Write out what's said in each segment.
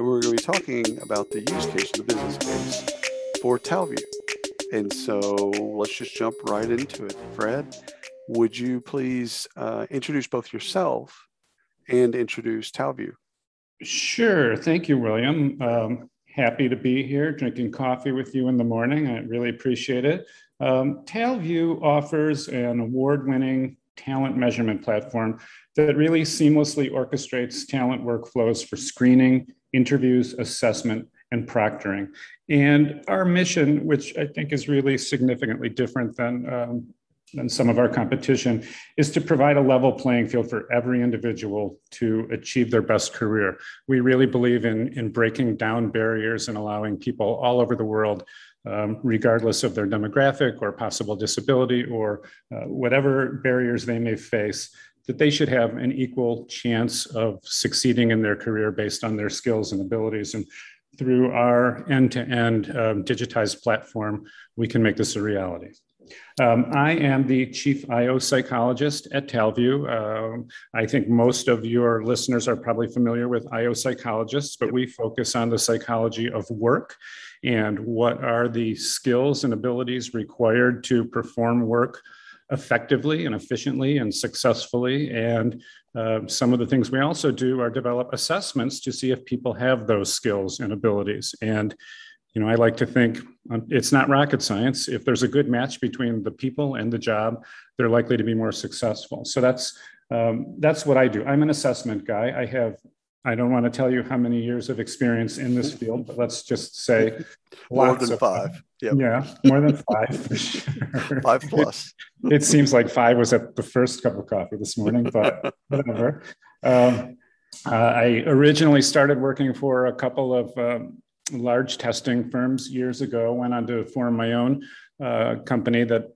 and we're going to be talking about the use case, the business case for Talview. And so let's just jump right into it. Fred, would you please uh, introduce both yourself and introduce Talview? Sure. Thank you, William. Um, happy to be here drinking coffee with you in the morning. I really appreciate it. Um, Talview offers an award winning talent measurement platform that really seamlessly orchestrates talent workflows for screening, interviews, assessment, and proctoring. And our mission, which I think is really significantly different than, um, than some of our competition, is to provide a level playing field for every individual to achieve their best career. We really believe in, in breaking down barriers and allowing people all over the world um, regardless of their demographic or possible disability or uh, whatever barriers they may face, that they should have an equal chance of succeeding in their career based on their skills and abilities. And through our end to end digitized platform, we can make this a reality. Um, I am the chief IO psychologist at Talview. Um, I think most of your listeners are probably familiar with IO psychologists, but we focus on the psychology of work and what are the skills and abilities required to perform work effectively and efficiently and successfully. And uh, some of the things we also do are develop assessments to see if people have those skills and abilities. And you know, I like to think um, it's not rocket science. If there's a good match between the people and the job, they're likely to be more successful. So that's um, that's what I do. I'm an assessment guy. I have I don't want to tell you how many years of experience in this field, but let's just say more than five. Yep. Yeah, more than five for sure. Five plus. It, it, seems like five was at the first cup of coffee this morning, but whatever. Um, uh, I originally started working for a couple of um, large testing firms years ago. Went on to form my own uh, company that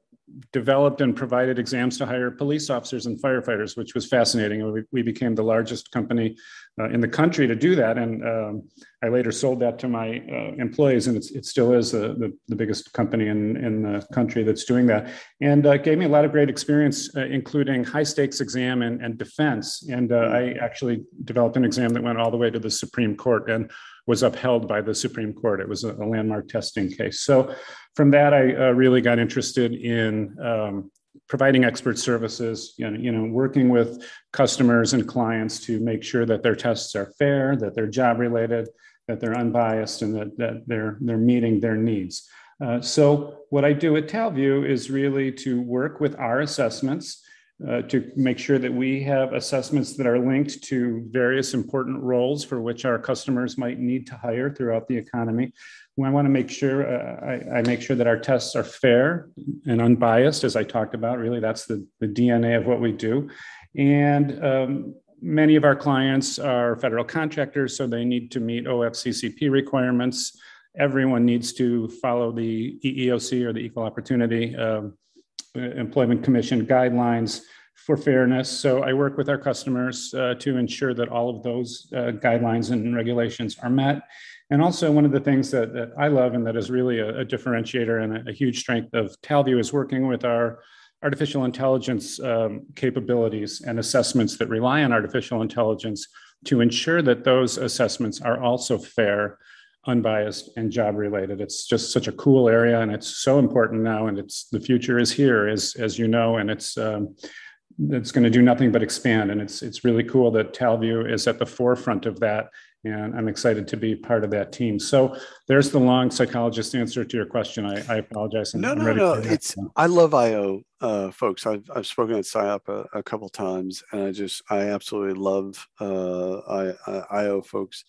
developed and provided exams to hire police officers and firefighters, which was fascinating. We, we became the largest company uh, in the country to do that. And um, I later sold that to my uh, employees, and it still is the, the, biggest company in, in the country that's doing that. And uh, gave me a lot of great experience, uh, including high stakes exam and, and defense. And uh, I actually developed an exam that went all the way to the Supreme Court and was upheld by the Supreme Court. It was a, a landmark testing case. So from that, I uh, really got interested in um, providing expert services, you know, you know, working with customers and clients to make sure that their tests are fair, that they're job related, that they're unbiased, and that, that they're, they're meeting their needs. Uh, so what I do at Talview is really to work with our assessments uh, to make sure that we have assessments that are linked to various important roles for which our customers might need to hire throughout the economy. I want to make sure uh, I, I, make sure that our tests are fair and unbiased, as I talked about. Really, that's the, the DNA of what we do. And um, many of our clients are federal contractors, so they need to meet OFCCP requirements. Everyone needs to follow the EEOC or the Equal Opportunity um, Employment Commission guidelines for fairness. So I work with our customers uh, to ensure that all of those uh, guidelines and regulations are met. And also, one of the things that, that I love and that is really a, a differentiator and a, a, huge strength of Talview is working with our artificial intelligence um, capabilities and assessments that rely on artificial intelligence to ensure that those assessments are also fair unbiased and job related it's just such a cool area and it's so important now and it's the future is here as as you know and it's um, it's going to do nothing but expand. And it's it's really cool that talview is at the forefront of that and i'm excited to be part of that team. So there's the long psychologist answer to your question. I, I apologize. No no no. it's i love io uh, folks. I've, I've spoken at SIOP a, a couple times and i just i absolutely love uh, I, uh, io folks.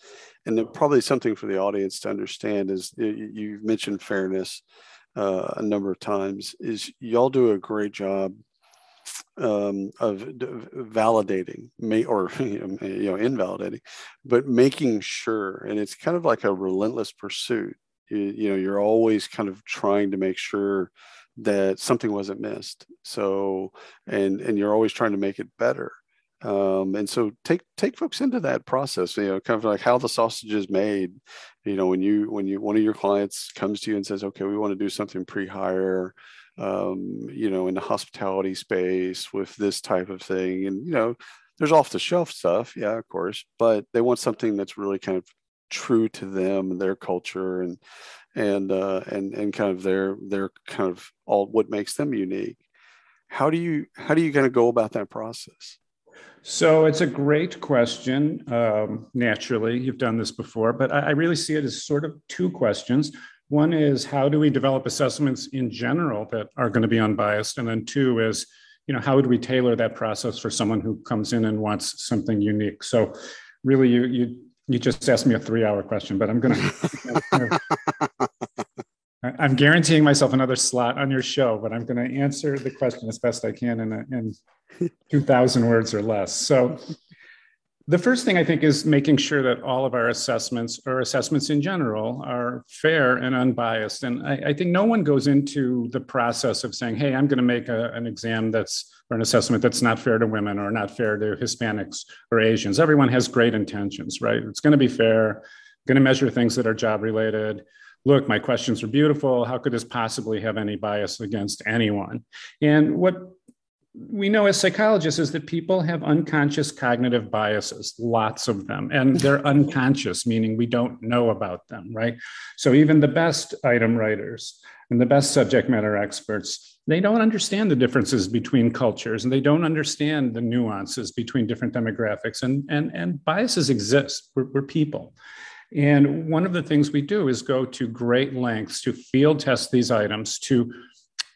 And probably something for the audience to understand is you, you mentioned fairness uh, a number of times is y'all do a great job um, of validating may or you know invalidating but making sure and it's kind of like a relentless pursuit. You, you know you're always kind of trying to make sure that something wasn't missed. So and and you're always trying to make it better um, and so take take folks into that process you know kind of like how the sausage is made you know when you when you one of your clients comes to you and says okay we want to do something pre-hire um, you know, in the hospitality space with this type of thing. And, you know, there's off the shelf stuff, yeah, of course, but they want something that's really kind of true to them and their culture and and uh, and and kind of their their kind of all what makes them unique. How do you how do you kind of go about that process? So it's a great question. Um, naturally, you've done this before, but I, I really see it as sort of two questions. One is how do we develop assessments in general that are going to be unbiased? And then two is, you know, how would we tailor that process for someone who comes in and wants something unique? So really you you you just asked me a three hour question, but I'm gonna I'm guaranteeing myself another slot on your show, but I'm going to answer the question as best I can in, a, in 2,000 words or less. So, the first thing I think is making sure that all of our assessments or assessments in general are fair and unbiased. And I, I think no one goes into the process of saying, hey, I'm going to make a, an exam that's or an assessment that's not fair to women or not fair to Hispanics or Asians. Everyone has great intentions, right? It's going to be fair, going to measure things that are job related. Look, my questions are beautiful. How could this possibly have any bias against anyone? And what we know as psychologists is that people have unconscious cognitive biases, lots of them, and they're unconscious, meaning we don't know about them, right? So even the best item writers and the best subject matter experts, they don't understand the differences between cultures and they don't understand the nuances between different demographics, and, and, and biases exist. We're, we're people. And one of the things we do is go to great lengths to field test these items to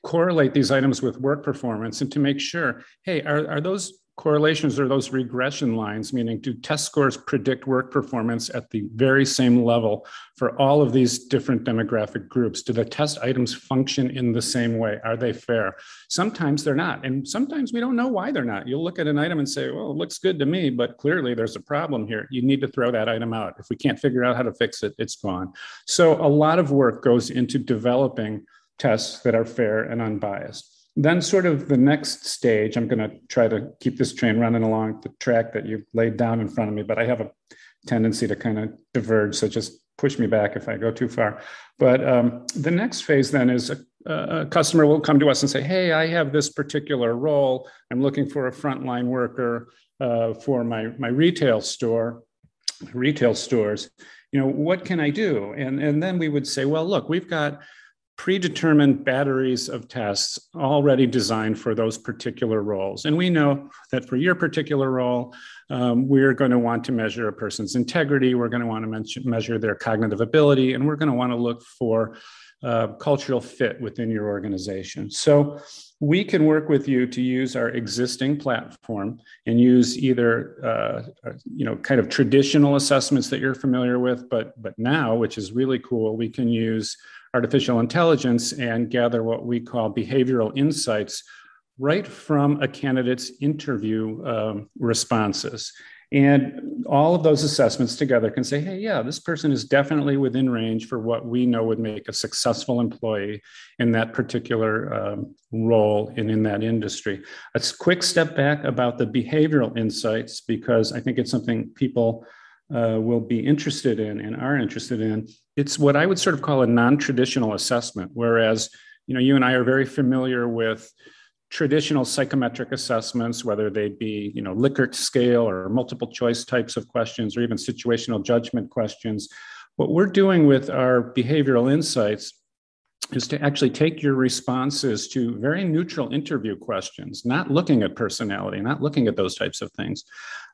correlate these items with work performance and to make sure hey are, are those correlations are those regression lines meaning do test scores predict work performance at the very same level for all of these different demographic groups? Do the test items function in the same way? Are they fair? Sometimes they're not and sometimes we don't know why they're not. You'll look at an item and say well it looks good to me but clearly there's a problem here. You need to throw that item out. If we can't figure out how to fix it it's gone. So a lot of work goes into developing tests that are fair and unbiased. Then, sort of the next stage, I'm going to try to keep this train running along the track that you've laid down in front of me, but I have a tendency to kind of diverge. So just push me back if I go too far. But um, the next phase then is a, a, customer will come to us and say, Hey, I have this particular role. I'm looking for a frontline worker uh, for my, my retail store, retail stores. You know, what can I do? And, and then we would say, Well, look, we've got predetermined batteries of tests already designed for those particular roles. And we know that for your particular role, um, we're going to want to measure a person's integrity, we're going to want to measure their cognitive ability, and we're going to want to look for uh, cultural fit within your organization. So we can work with you to use our existing platform and use either uh, you know kind of traditional assessments that you're familiar with, but but now, which is really cool, we can use artificial intelligence and gather what we call behavioral insights right from a candidate's interview um, responses. And all of those assessments together can say, hey, yeah, this person is definitely within range for what we know would make a successful employee in that particular um, role and in that industry. A quick step back about the behavioral insights, because I think it's something people uh, will be interested in and are interested in. It's what I would sort of call a non-traditional assessment, whereas you know you and I are very familiar with traditional psychometric assessments, whether they be you know Likert scale or multiple choice types of questions, or even situational judgment questions. What we're doing with our behavioral insights is to actually take your responses to very neutral interview questions, not looking at personality, not looking at those types of things,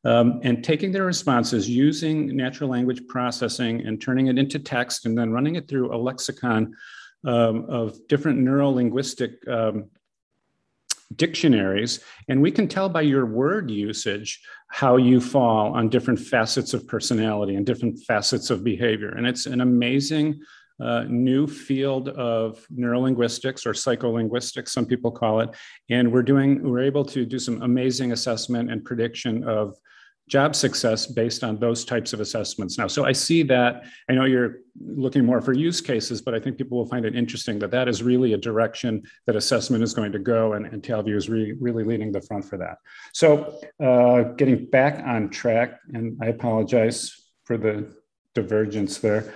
um, and taking their responses using natural language processing and turning it into text and then running it through a lexicon um, of different neuro linguistic um, dictionaries. And we can tell by your word usage how you fall on different facets of personality and different facets of behavior. And it's an amazing uh, new field of neurolinguistics or psycholinguistics, some people call it. And we're doing, we're able to do some amazing assessment and prediction of job success based on those types of assessments now. So I see that. I know you're looking more for use cases, but I think people will find it interesting that that is really a direction that assessment is going to go, and, and TalView is re, really leading the front for that. So uh, getting back on track, and I apologize for the divergence there.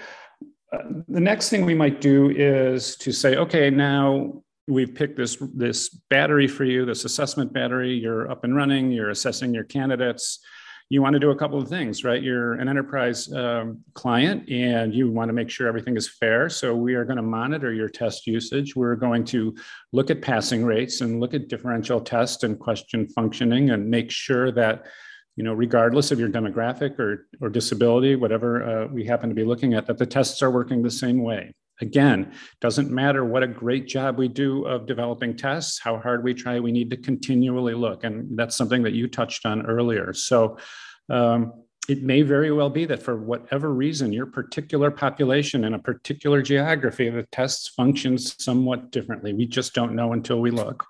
The next thing we might do is to say, okay, now we've picked this this battery for you, this assessment battery. You're up and running. You're assessing your candidates you want to do a couple of things, right? You're an enterprise um, client and you want to make sure everything is fair. So we are going to monitor your test usage. We're going to look at passing rates and look at differential test and question functioning and make sure that you know, regardless of your demographic or, or disability, whatever uh, we happen to be looking at, that the tests are working the same way. Again, doesn't matter what a great job we do of developing tests, how hard we try, we need to continually look. And that's something that you touched on earlier. So um, it may very well be that for whatever reason, your particular population in a particular geography, the tests functions somewhat differently. We just don't know until we look.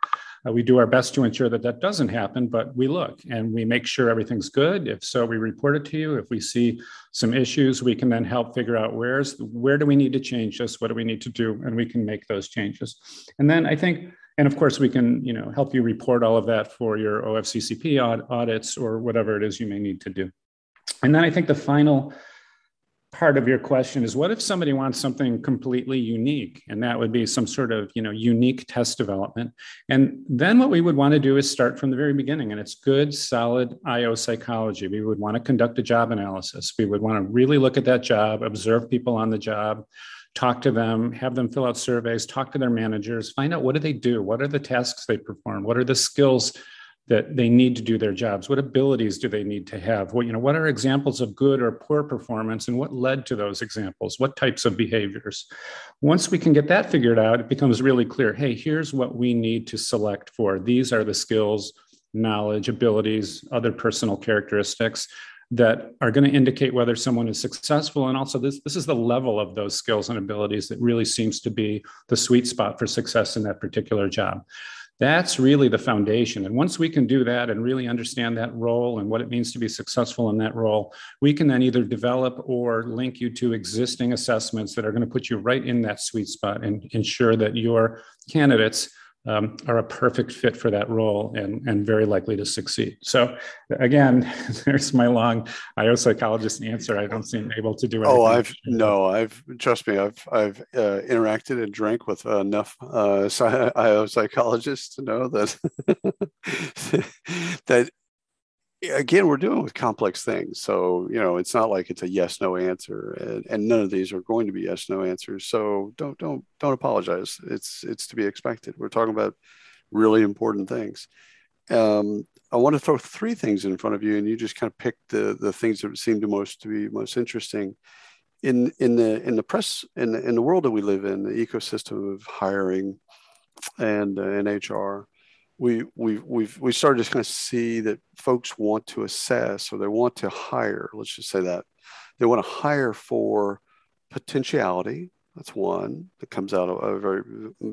Uh, we do our best to ensure that that doesn't happen, but we look and we make sure everything's good. If so, we report it to you. If we see some issues, we can then help figure out where's where do we need to change this, what do we need to do, and we can make those changes. And then I think, and of course, we can you know help you report all of that for your OFCCP audits or whatever it is you may need to do. And then I think the final part of your question is what if somebody wants something completely unique? And that would be some sort of you know unique test development. And then what we would want to do is start from the very beginning and it's good solid io psychology. We would want to conduct a job analysis. We would want to really look at that job observe people on the job talk to them have them fill out surveys talk to their managers find out what do they do? What are the tasks they perform? What are the skills that they need to do their jobs? What abilities do they need to have? What you know what are examples of good or poor performance and what led to those examples? What types of behaviors? Once we can get that figured out it becomes really clear hey here's what we need to select for. These are the skills knowledge abilities other personal characteristics that are going to indicate whether someone is successful and also this this is the level of those skills and abilities that really seems to be the sweet spot for success in that particular job that's really the foundation. And once we can do that and really understand that role and what it means to be successful in that role, we can then either develop or link you to existing assessments that are going to put you right in that sweet spot and ensure that your candidates um, are a perfect fit for that role and, and very likely to succeed. So again, there's my long IO psychologist answer. I don't seem able to do it. Oh, I've no, I've trust me, I've I've uh, interacted and drank with enough uh, IO psychologists to know that that again we're dealing with complex things so you know it's not like it's a yes no answer and, and none of these are going to be yes no answers so don't don't don't apologize. It's it's to be expected. We're talking about really important things. Um, i want to throw three things in front of you and you just kind of pick the the things that seem to most to be most interesting. In in the in the press in the, in the world that we live in the ecosystem of hiring and uh, in hr we we we've we started to kind of see that folks want to assess or they want to hire let's just say that. They want to hire for potentiality that's one that comes out of a very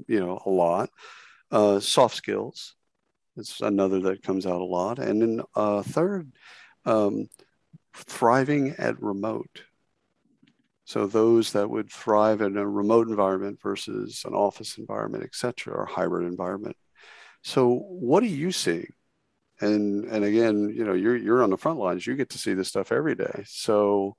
you know a lot. Uh, soft skills it's another that comes out a lot. And then uh, third um, thriving at remote. So those that would thrive in a remote environment versus an office environment et cetera or hybrid environment so what are you seeing? And and again, you know, you're you're on the front lines. You get to see this stuff every day. So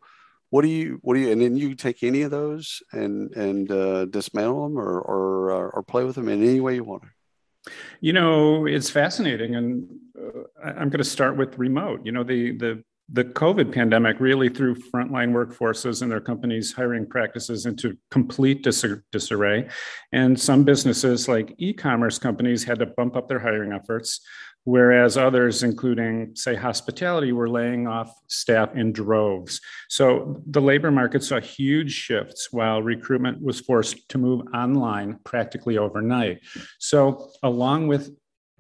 what do you what do you and then you take any of those and and uh, dismantle them or or uh, or play with them in any way you want to. You know, it's fascinating, and uh, I'm going to start with remote. You know, the the the COVID pandemic really threw frontline workforces and their companies' hiring practices into complete disarray. And some businesses, like e commerce companies, had to bump up their hiring efforts, whereas others, including, say, hospitality, were laying off staff in droves. So the labor market saw huge shifts while recruitment was forced to move online practically overnight. So, along with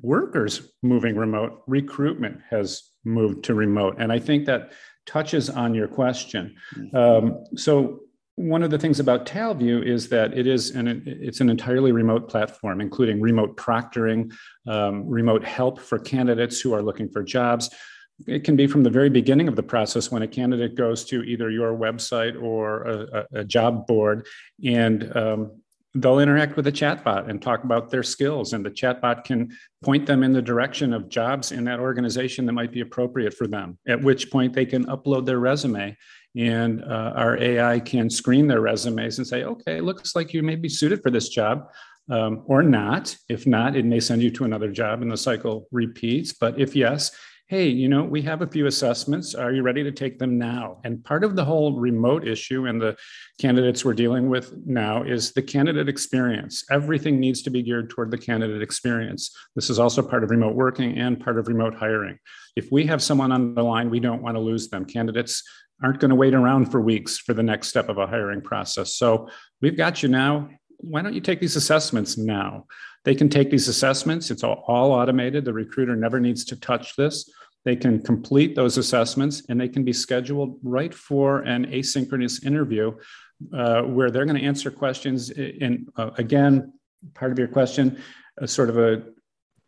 workers moving remote, recruitment has moved to remote. And I think that touches on your question. Mm-hmm. Um, so one of the things about Talview is that it is an it's an entirely remote platform, including remote proctoring, um, remote help for candidates who are looking for jobs. It can be from the very beginning of the process when a candidate goes to either your website or a, a, a job board, and um, they'll interact with a chatbot and talk about their skills and the chatbot can point them in the direction of jobs in that organization that might be appropriate for them at which point they can upload their resume and uh, our ai can screen their resumes and say okay looks like you may be suited for this job um, or not. If not it may send you to another job and the cycle repeats. But if yes hey, you know, we have a few assessments. Are you ready to take them now? And part of the whole remote issue and the candidates we're dealing with now is the candidate experience. Everything needs to be geared toward the candidate experience. This is also part of remote working and part of remote hiring. If we have someone on the line, we don't want to lose them. Candidates aren't going to wait around for weeks for the next step of a hiring process. So we've got you now. Why don't you take these assessments now? They can take these assessments. It's all, all automated. The recruiter never needs to touch this. They can complete those assessments and they can be scheduled right for an asynchronous interview uh, where they're going to answer questions. And uh, again, part of your question, a sort of a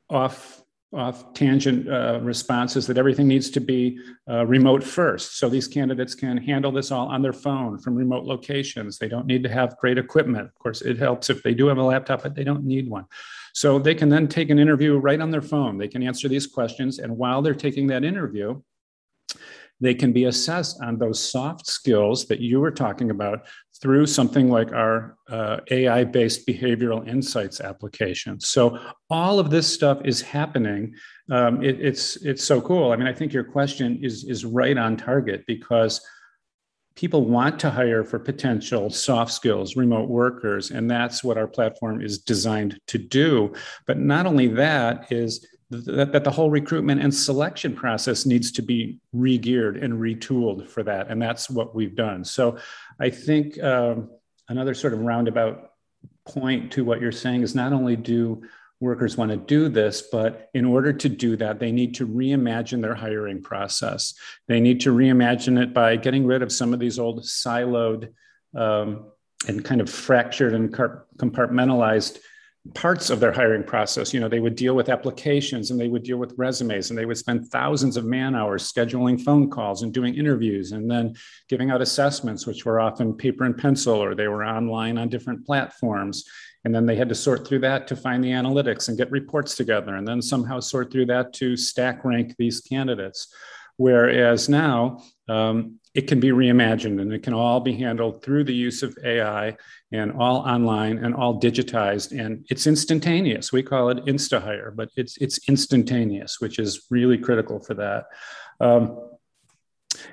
off off tangent uh, responses that everything needs to be uh, remote first. So these candidates can handle this all on their phone from remote locations. They don't need to have great equipment. Of course, it helps if they do have a laptop, but they don't need one. So they can then take an interview right on their phone. They can answer these questions. And while they're taking that interview, they can be assessed on those soft skills that you were talking about through something like our uh, AI based behavioral insights application. So, all of this stuff is happening. Um, it, it's, it's so cool. I mean, I think your question is, is right on target because people want to hire for potential soft skills, remote workers, and that's what our platform is designed to do. But not only that, is that, that the whole recruitment and selection process needs to be re-geared and retooled for that and that's what we've done. So i think um, another sort of roundabout point to what you're saying is not only do workers want to do this but in order to do that they need to reimagine their hiring process. They need to reimagine it by getting rid of some of these old siloed um, and kind of fractured and compartmentalized parts of their hiring process. You know, they would deal with applications and they would deal with resumes and they would spend thousands of man hours scheduling phone calls and doing interviews and then giving out assessments, which were often paper and pencil or they were online on different platforms. And then they had to sort through that to find the analytics and get reports together and then somehow sort through that to stack rank these candidates. Whereas now, um, it can be reimagined and it can all be handled through the use of AI and all online and all digitized and it's instantaneous. We call it InstaHire, but it's it's instantaneous, which is really critical for that. Um,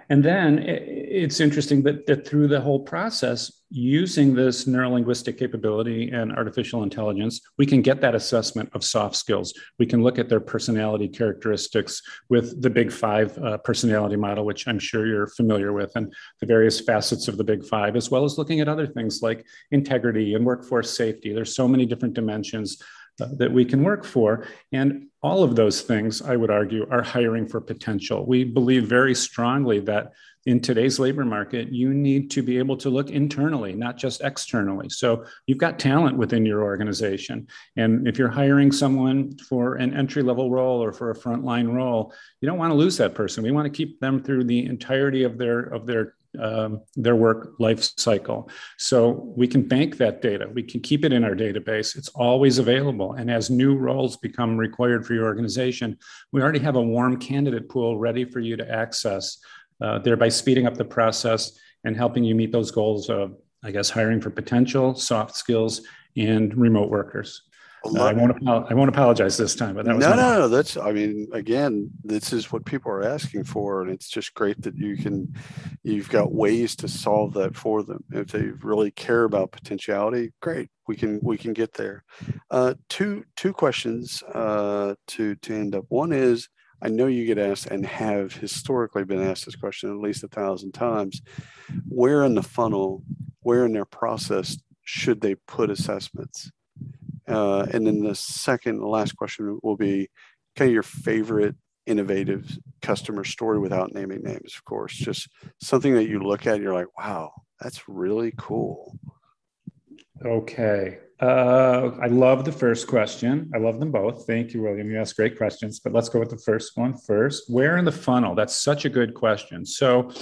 and then it's interesting that, that through the whole process, using this neurolinguistic capability and artificial intelligence, we can get that assessment of soft skills. We can look at their personality characteristics with the Big Five uh, personality model, which I'm sure you're familiar with, and the various facets of the Big Five, as well as looking at other things like integrity and workforce safety. There's so many different dimensions uh, that we can work for. And all of those things, I would argue, are hiring for potential. We believe very strongly that in today's labor market, you need to be able to look internally, not just externally. So you've got talent within your organization. And if you're hiring someone for an entry level role or for a frontline role, you don't want to lose that person. We want to keep them through the entirety of their of their um, their work life cycle. So we can bank that data. We can keep it in our database. It's always available. And as new roles become required for your organization, we already have a warm candidate pool ready for you to access, uh, thereby speeding up the process and helping you meet those goals of, I guess, hiring for potential, soft skills, and remote workers. Uh, I won't. I won't apologize this time. But that was no, no, no. That's. I mean, again, this is what people are asking for, and it's just great that you can. You've got ways to solve that for them. If they really care about potentiality, great. We can we can get there. Uh, two two questions uh, to to end up. One is. I know you get asked and have historically been asked this question at least a thousand times. Where in the funnel, where in their process should they put assessments? Uh, and then the second, the last question will be kind of your favorite innovative customer story without naming names, of course. Just something that you look at, you're like, wow, That's really cool. Okay. Uh, I love the first question. I love them both. Thank you, William. You asked great questions, but let's go with the first one first. Where in the funnel? That's such a good question. So,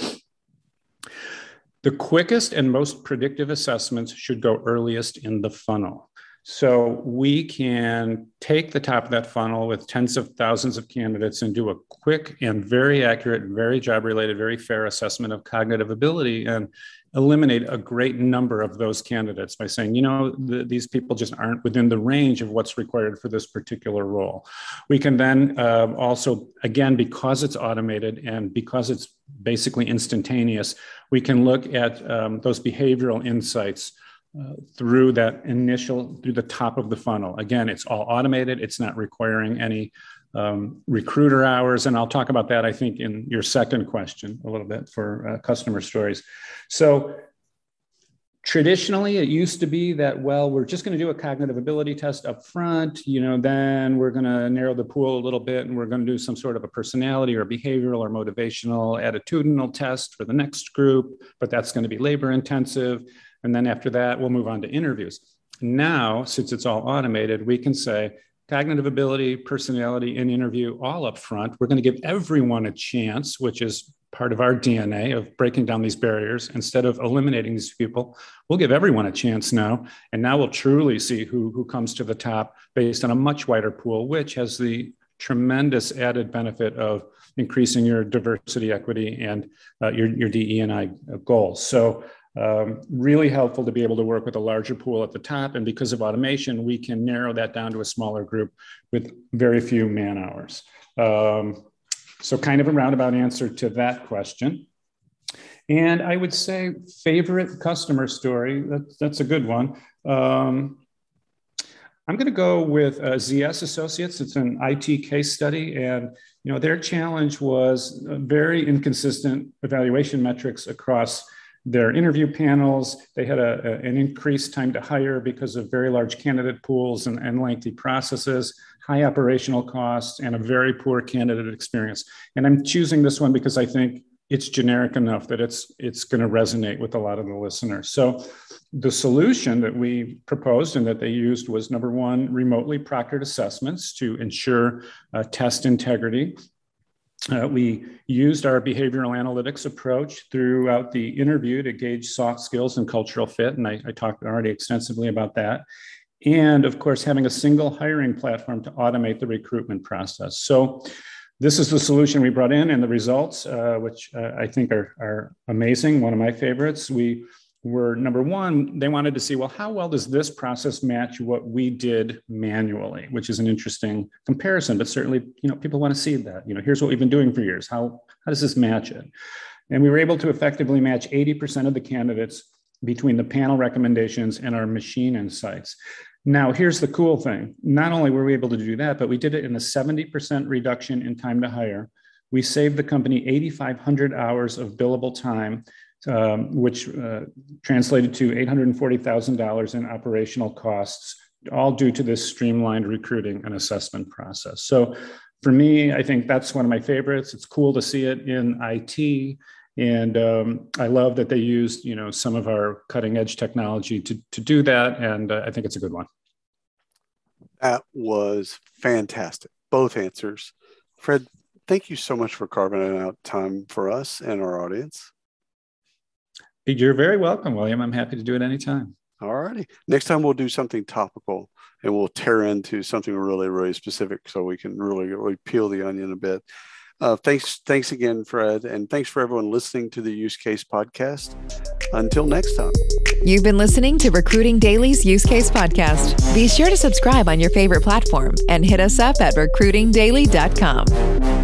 the quickest and most predictive assessments should go earliest in the funnel. So we can take the top of that funnel with tens of thousands of candidates and do a quick and very accurate, very job related, very fair assessment of cognitive ability and eliminate a great number of those candidates by saying, you know, the, these people just aren't within the range of what's required for this particular role. We can then uh, also, again, because it's automated and because it's basically instantaneous, we can look at um, those behavioral insights uh, through that initial through the top of the funnel. Again it's all automated. It's not requiring any um, recruiter hours. And i'll talk about that i think in your second question a little bit for uh, customer stories. So traditionally it used to be that well we're just going to do a cognitive ability test up front you know then we're going to narrow the pool a little bit and we're going to do some sort of a personality or behavioral or motivational attitudinal test for the next group but that's going to be labor intensive and then after that, we'll move on to interviews. Now, since it's all automated, we can say cognitive ability, personality, and interview all up front. We're going to give everyone a chance, which is part of our DNA of breaking down these barriers. Instead of eliminating these people, we'll give everyone a chance now. And now we'll truly see who, who comes to the top based on a much wider pool, which has the tremendous added benefit of increasing your diversity, equity, and uh, your, your DE and I goals. So um, really helpful to be able to work with a larger pool at the top. And because of automation, we can narrow that down to a smaller group with very few man hours. Um, so, kind of a roundabout answer to that question. And I would say, favorite customer story, that, that's a good one. Um, I'm going to go with uh, ZS Associates. It's an IT case study, and you know their challenge was very inconsistent evaluation metrics across their interview panels. They had a, a, an increased time to hire because of very large candidate pools and, and lengthy processes, high operational costs, and a very poor candidate experience. And I'm choosing this one because I think it's generic enough that it's it's going to resonate with a lot of the listeners. So the solution that we proposed and that they used was number one, remotely proctored assessments to ensure uh, test integrity uh, we used our behavioral analytics approach throughout the interview to gauge soft skills and cultural fit. And I, I, talked already extensively about that. And of course, having a single hiring platform to automate the recruitment process. So, this is the solution we brought in, and the results, uh, which uh, I think are, are amazing. One of my favorites. We were number one, they wanted to see, well, how well does this process match what we did manually, which is an interesting comparison, but certainly, you know, people want to see that, you know, here's what we've been doing for years. How, how does this match it? And we were able to effectively match 80% of the candidates between the panel recommendations and our machine insights. Now, here's the cool thing. Not only were we able to do that, but we did it in a 70% reduction in time to hire. We saved the company 8,500 hours of billable time um, which uh, translated to $840,000 in operational costs, all due to this streamlined recruiting and assessment process. So for me, I think that's one of my favorites. It's cool to see it in IT. And um, I love that they used, you know, some of our cutting edge technology to, to do that. And uh, I think it's a good one. That was fantastic. Both answers. Fred, thank you so much for carving out time for us and our audience. You're very welcome, William. I'm happy to do it anytime. All righty. Next time we'll do something topical and we'll tear into something really, really specific so we can really, really peel the onion a bit. Uh, thanks, thanks again, Fred, and thanks for everyone listening to the Use Case podcast. Until next time. You've been listening to Recruiting Daily's Use Case podcast. Be sure to subscribe on your favorite platform and hit us up at recruitingdaily.com.